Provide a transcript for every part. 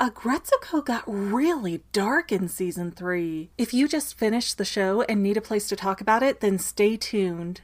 Aggretsuko got really dark in season 3. If you just finished the show and need a place to talk about it, then stay tuned.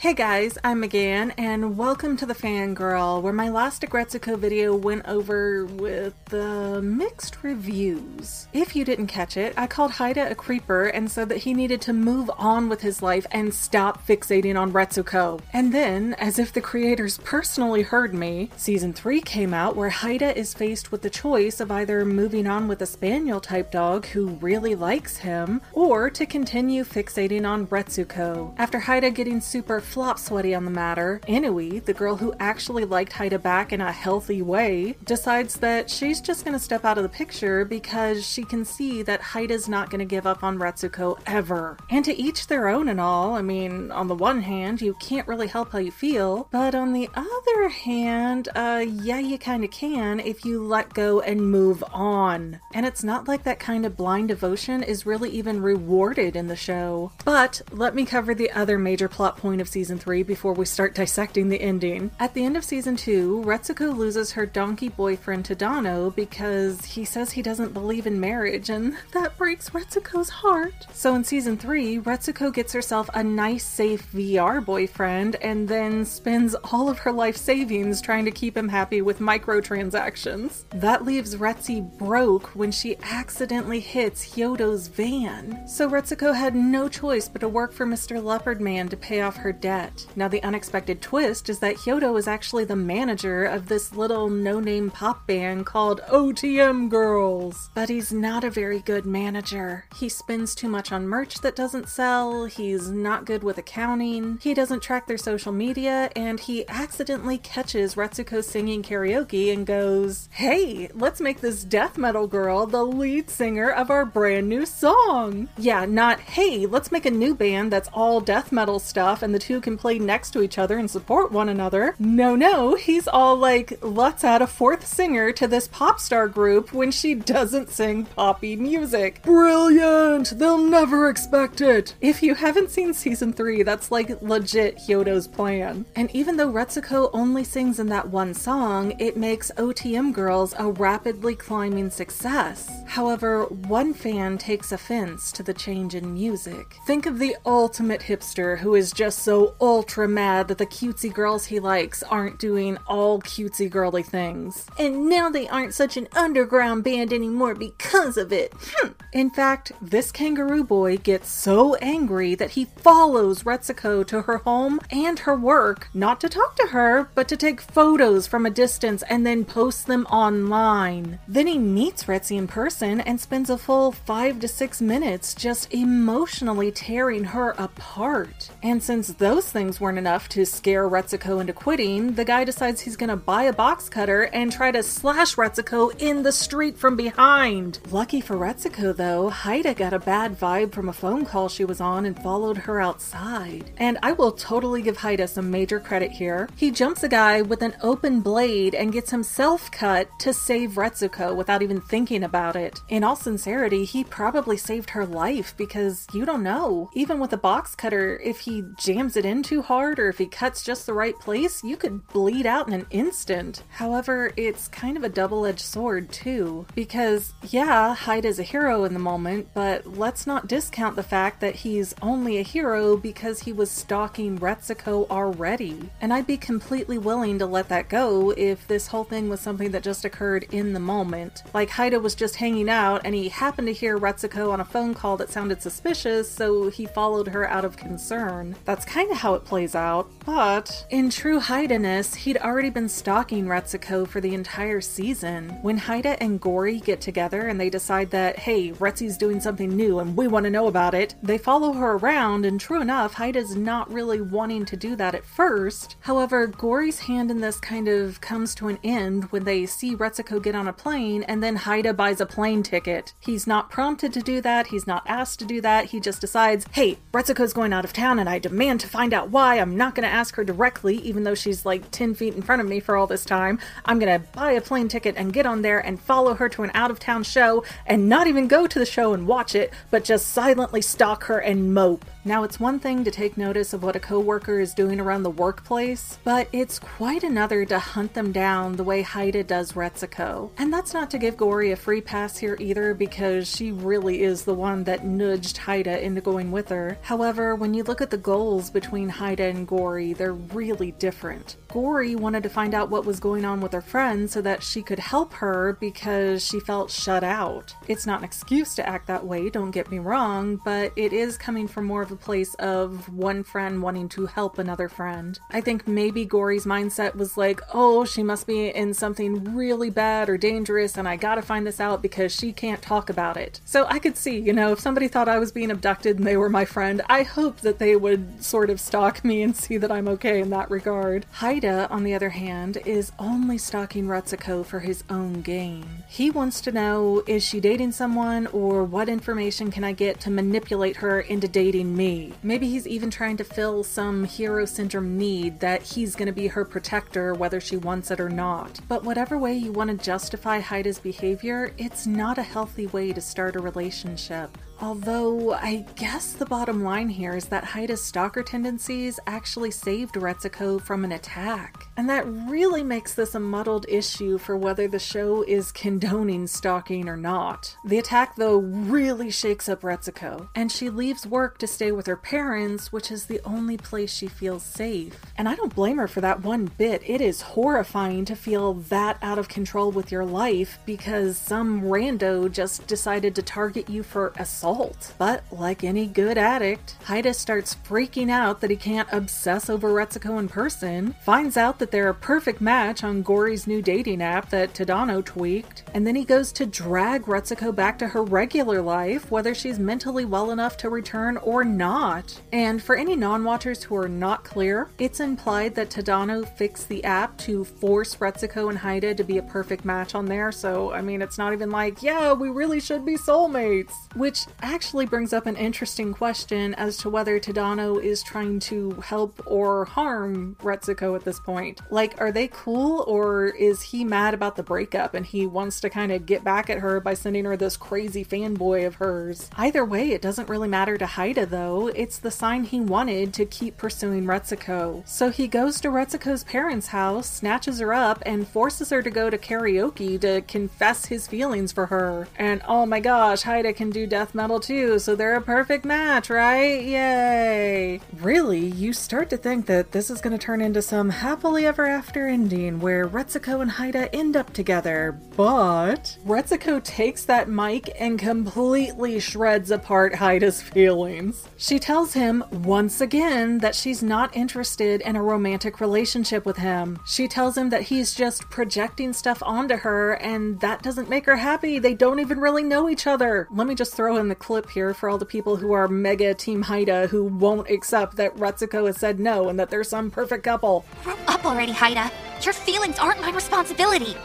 Hey guys, I'm Megan, and welcome to the Fangirl, where my last Aggretsuko video went over with the mixed reviews. If you didn't catch it, I called Haida a creeper and said that he needed to move on with his life and stop fixating on Retsuko. And then, as if the creators personally heard me, season 3 came out where Haida is faced with the choice of either moving on with a spaniel type dog who really likes him, or to continue fixating on Retsuko. After Haida getting super flop sweaty on the matter, Inui, the girl who actually liked Haida back in a healthy way, decides that she's just gonna step out of the picture because she can see that Haida's not gonna give up on Retsuko ever. And to each their own and all, I mean, on the one hand, you can't really help how you feel, but on the other hand, uh, yeah, you kinda can if you let go and move on. And it's not like that kind of blind devotion is really even rewarded in the show. But let me cover the other major plot point of season 3 before we start dissecting the ending. At the end of season 2, Retsuko loses her donkey boyfriend Tadano because he says he doesn't believe in marriage, and that breaks Retsuko's heart. So in season 3, Retsuko gets herself a nice, safe VR boyfriend and then spends all of her life savings trying to keep him happy with microtransactions. That leaves Retsi broke when she accidentally hits Hyodo's van. So Retsuko had no choice but to work for Mr. Leopard Man to pay off her debt. Now, the unexpected twist is that Hyodo is actually the manager of this little no name pop band called OTM Girls. But he's not a very good manager. He spends too much on merch that doesn't sell, he's not good with accounting, he doesn't track their social media, and he accidentally catches Retsuko singing karaoke and goes, Hey, let's make this death metal girl the lead singer of our brand new song. Yeah, not, hey, let's make a new band that's all death metal stuff and the two can play next to each other and support one another. No, no, he's all like, let's add a fourth singer to this pop star group when she doesn't sing poppy music. Brilliant! They'll never expect it! If you haven't seen season 3, that's like legit Hyodo's plan. And even though Retsuko only sings in that one song, it makes OTM Girls a rapidly climbing success. However, one fan takes offense to the change in music. Think of the ultimate hipster who is just so ultra mad that the cutesy girls he likes aren't doing all cutesy girly things. And now they aren't such an underground band anymore because of it. Hm. In fact, this kangaroo boy gets so angry that he follows Retsuko to her home and her work, not to talk to her, but to take photos from a distance and then post them online. Then he meets Retsi in person and spends a full five to six minutes just emotionally tearing her apart. And since those things weren't enough to scare Retsuko into quitting, the guy decides he's gonna buy a box cutter and try to slash Retsuko in the street from behind. Lucky for Retsuko, though, Haida got a bad vibe from a phone call she was on and followed her outside. And I will totally give Haida some major credit here. He jumps a guy with an open blade and gets himself cut to save Retsuko without even thinking about it. In all sincerity, he probably saved her life because you don't know. Even with a box cutter, if he jams it in too hard or if he cuts just the right place, you could bleed out in an instant. However, it's kind of a double edged sword, too. Because, yeah, Haida is a hero in the moment, but let's not discount the fact that he's only a hero because he was stalking Retsuko already. And I'd be completely willing to let that go if this whole thing was something that just occurred in the moment. Like Haida was just hanging out and he happened to hear Retsuko on a phone call that sounded suspicious, so he followed her out of concern. That's kind of how it plays out. But in true Haida-ness, he'd already been stalking Retsuko for the entire season. When Haida and Gori get together and they decide that, hey, Retsu's doing something new and we want to know about it, they follow her around, and true enough, Haida's not really wanting to do that at first. However, Gori's hand in this kind of comes to an end when they see Retsuko get on a plane and then Haida buys a plane ticket. He's not prompted to do that, he's not asked to do that, he just decides, hey, Retsuko's going out of town and I demand to find out why. I'm not going to ask her directly, even though she's like 10 feet in front of me for all this time. I'm going to buy a plane ticket and get on there and follow her to an out of town show and not even go to the show and watch it, but just silently stalk her and mope. Now, it's one thing to take notice of what a coworker is doing around the workplace, but it's quite another to hunt them down the way Haida does Retsuko. And that's not to give Gori a free pass here either, because she really is the one that nudged Haida into going with her. However, when you look at the goals between Haida and Gori, they're really different. Gori wanted to find out what was going on with her friend so that she could help her because she felt shut out. It's not an excuse to act that way, don't get me wrong, but it is coming from more of a place of one friend wanting to help another friend. I think maybe Gori's mindset was like, oh, she must be in something really bad or dangerous, and I gotta find this out because she can't talk about it. So I could see, you know, if somebody thought I was being abducted and they were my friend, I hope that they would sort of stalk me and see that I'm okay in that regard. Haida, on the other hand, is only stalking Retsuko for his own gain. He wants to know is she dating someone or what information can I get to manipulate her into dating me? Maybe he's even trying to fill some hero syndrome need that he's going to be her protector whether she wants it or not. But whatever way you want to justify Haida's behavior, it's not a healthy way to start a relationship. Although, I guess the bottom line here is that Haida's stalker tendencies actually saved Retsuko from an attack. And that really makes this a muddled issue for whether the show is condoning stalking or not. The attack, though, really shakes up Retsuko, and she leaves work to stay with her parents, which is the only place she feels safe. And I don't blame her for that one bit. It is horrifying to feel that out of control with your life because some rando just decided to target you for assault assault. But like any good addict, Haida starts freaking out that he can't obsess over Retsuko in person, finds out that they're a perfect match on Gori's new dating app that Tadano tweaked, and then he goes to drag Retsuko back to her regular life, whether she's mentally well enough to return or not. And for any non watchers who are not clear, it's implied that Tadano fixed the app to force Retsuko and Haida to be a perfect match on there, so I mean, it's not even like, yeah, we really should be soulmates. Which actually brings up an interesting question as to whether Tadano is trying to help or harm Retsuko at this point. Like, are they cool or is he mad about the breakup and he wants to kind of get back at her by sending her this crazy fanboy of hers? Either way, it doesn't really matter to Haida though. It's the sign he wanted to keep pursuing Retsuko. So he goes to Retsuko's parents' house, snatches her up, and forces her to go to karaoke to confess his feelings for her. And oh my gosh, Haida can do death too, so they're a perfect match, right? Yay! Really, you start to think that this is going to turn into some happily ever after ending where Retsuko and Haida end up together, but Retsuko takes that mic and completely shreds apart Haida's feelings. She tells him once again that she's not interested in a romantic relationship with him. She tells him that he's just projecting stuff onto her and that doesn't make her happy. They don't even really know each other. Let me just throw in the clip here for all the people who are mega Team Haida who won't accept that Retsuko has said no and that they're some perfect couple. Grow up already, Haida. Your feelings aren't my responsibility.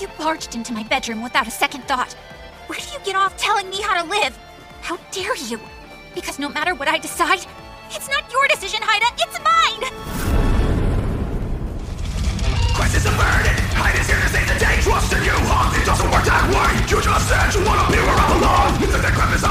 You barged into my bedroom without a second thought. Where do you get off telling me how to live? How dare you? Because no matter what I decide, it's not your decision, Haida, it's mine! Questions averted. Haida's here to save the day. Trust in you, huh? It doesn't work that way. You just said you wanna be where I belong. You think that crap is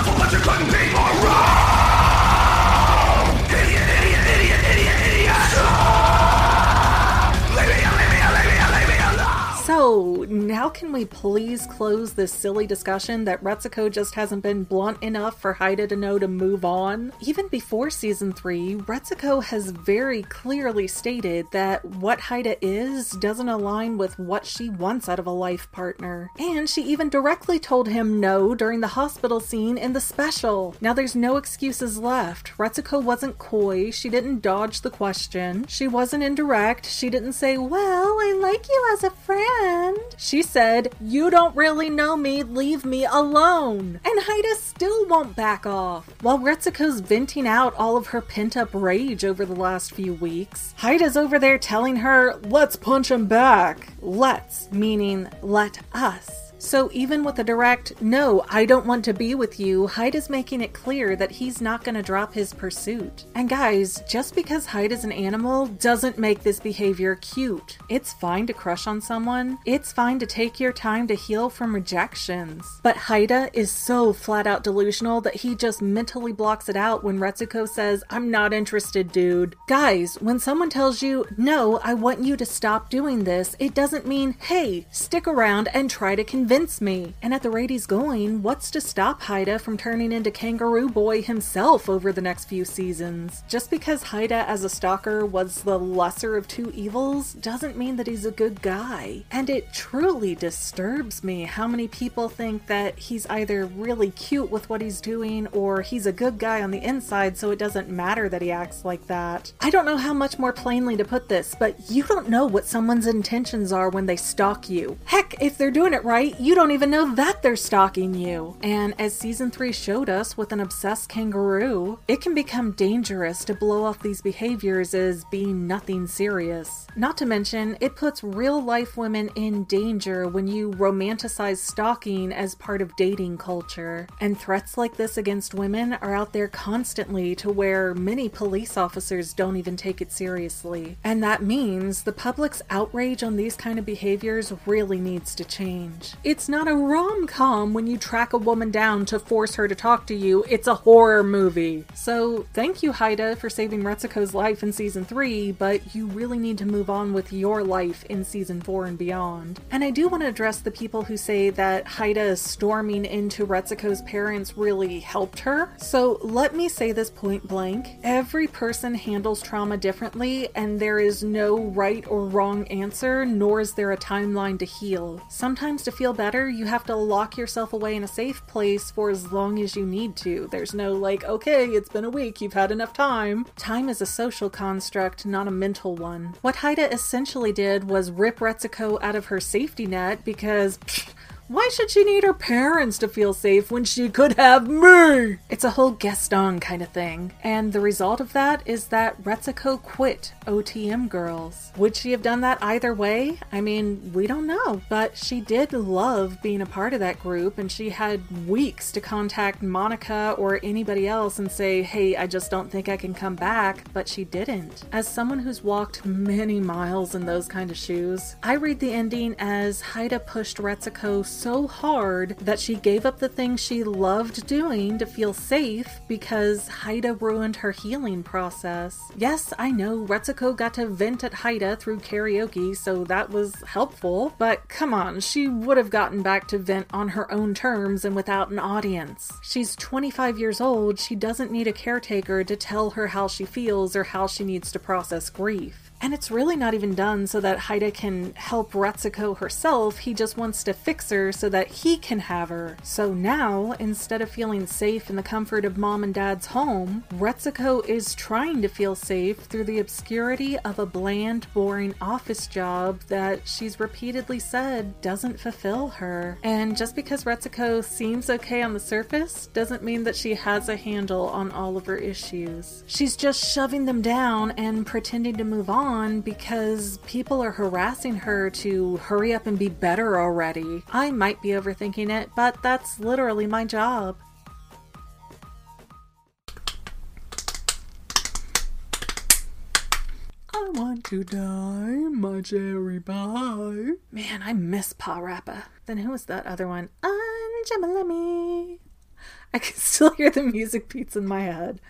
can we please close this silly discussion that Retsuko just hasn't been blunt enough for Haida to know to move on? Even before season 3, Retsuko has very clearly stated that what Haida is doesn't align with what she wants out of a life partner. And she even directly told him no during the hospital scene in the special. Now there's no excuses left. Retsuko wasn't coy, she didn't dodge the question, she wasn't indirect, she didn't say, Well, I like you as a friend. She said, You don't really know me, leave me alone. And Haida still won't back off. While Retsuko's venting out all of her pent up rage over the last few weeks, Haida's over there telling her, Let's punch him back. Let's, meaning let us. So even with a direct, no, I don't want to be with you, Haida is making it clear that he's not going to drop his pursuit. And guys, just because Haida is an animal doesn't make this behavior cute. It's fine to crush on someone, it's fine to take your time to heal from rejections. But Haida is so flat out delusional that he just mentally blocks it out when Retsuko says, I'm not interested, dude. Guys, when someone tells you, no, I want you to stop doing this, it doesn't mean, hey, stick around and try to convince me. And at the rate he's going, what's to stop Haida from turning into Kangaroo Boy himself over the next few seasons? Just because Haida as a stalker was the lesser of two evils doesn't mean that he's a good guy. And it truly disturbs me how many people think that he's either really cute with what he's doing or he's a good guy on the inside, so it doesn't matter that he acts like that. I don't know how much more plainly to put this, but you don't know what someone's intentions are when they stalk you. Heck, if they're doing it right, you don't even know that they're stalking you. And as season 3 showed us with an obsessed kangaroo, it can become dangerous to blow off these behaviors as being nothing serious. Not to mention, it puts real life women in danger when you romanticize stalking as part of dating culture. And threats like this against women are out there constantly to where many police officers don't even take it seriously. And that means the public's outrage on these kind of behaviors really needs to change. It's not a rom com when you track a woman down to force her to talk to you, it's a horror movie. So, thank you, Haida, for saving Retsuko's life in season 3, but you really need to move on with your life in season 4 and beyond. And I do want to address the people who say that Haida storming into Retsuko's parents really helped her. So, let me say this point blank every person handles trauma differently, and there is no right or wrong answer, nor is there a timeline to heal. Sometimes to feel better, you have to lock yourself away in a safe place for as long as you need to. There's no like, okay, it's been a week, you've had enough time. Time is a social construct, not a mental one. What Haida essentially did was rip Retsuko out of her safety net because. Pfft, why should she need her parents to feel safe when she could have me? It's a whole Gaston kind of thing. And the result of that is that Retsuko quit OTM Girls. Would she have done that either way? I mean, we don't know. But she did love being a part of that group, and she had weeks to contact Monica or anybody else and say, hey, I just don't think I can come back. But she didn't. As someone who's walked many miles in those kind of shoes, I read the ending as Haida pushed Retsuko so hard that she gave up the things she loved doing to feel safe because Haida ruined her healing process. Yes, I know Retsuko got to vent at Haida through karaoke, so that was helpful, but come on, she would have gotten back to vent on her own terms and without an audience. She's 25 years old, she doesn't need a caretaker to tell her how she feels or how she needs to process grief. And it's really not even done so that Haida can help Retsuko herself, he just wants to fix her so that he can have her. So now, instead of feeling safe in the comfort of mom and dad's home, Retsuko is trying to feel safe through the obscurity of a bland, boring office job that she's repeatedly said doesn't fulfill her. And just because Retsuko seems okay on the surface doesn't mean that she has a handle on all of her issues. She's just shoving them down and pretending to move on on because people are harassing her to hurry up and be better already. I might be overthinking it, but that's literally my job. I want to die, my cherry pie. Man, I miss PaRappa. Then who was that other one? Anjamalami. I can still hear the music beats in my head.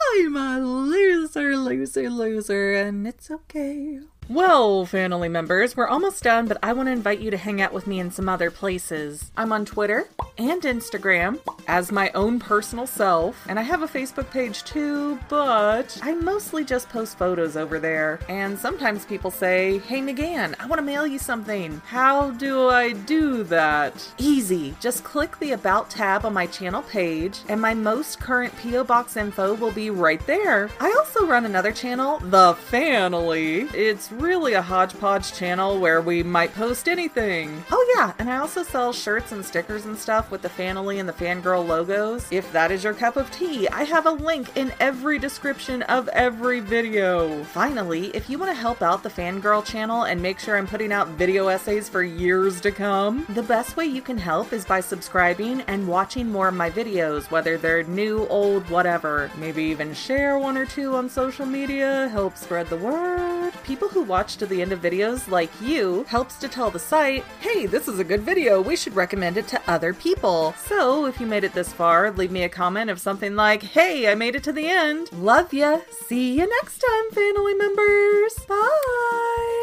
I'm a loser, loser, loser, and it's okay. Well, family members, we're almost done, but I want to invite you to hang out with me in some other places. I'm on Twitter and Instagram as my own personal self, and I have a Facebook page too, but I mostly just post photos over there. And sometimes people say, Hey, Megan, I want to mail you something. How do I do that? Easy. Just click the About tab on my channel page, and my most current P.O. Box info will be right there. I also run another channel, The Fanily. It's really a hodgepodge channel where we might post anything. Oh, yeah, and I also sell shirts and stickers and stuff with the Fanily and the Fangirl logos. If that is your cup of tea, I have a link in every description of every video. Finally, if you want to help out the Fangirl channel and make sure I'm putting out video essays for years to come, the best way you can help is by subscribing and watching more of my videos, whether they're new, old, whatever. Maybe even share one or two on social media, help spread the word. People who watch to the end of videos, like you, helps to tell the site, hey, this is a good video, we should recommend it to other people. So if you made it this far, leave me a comment of something like, hey, I made it to the end. Love ya. See you next time, family members. Bye.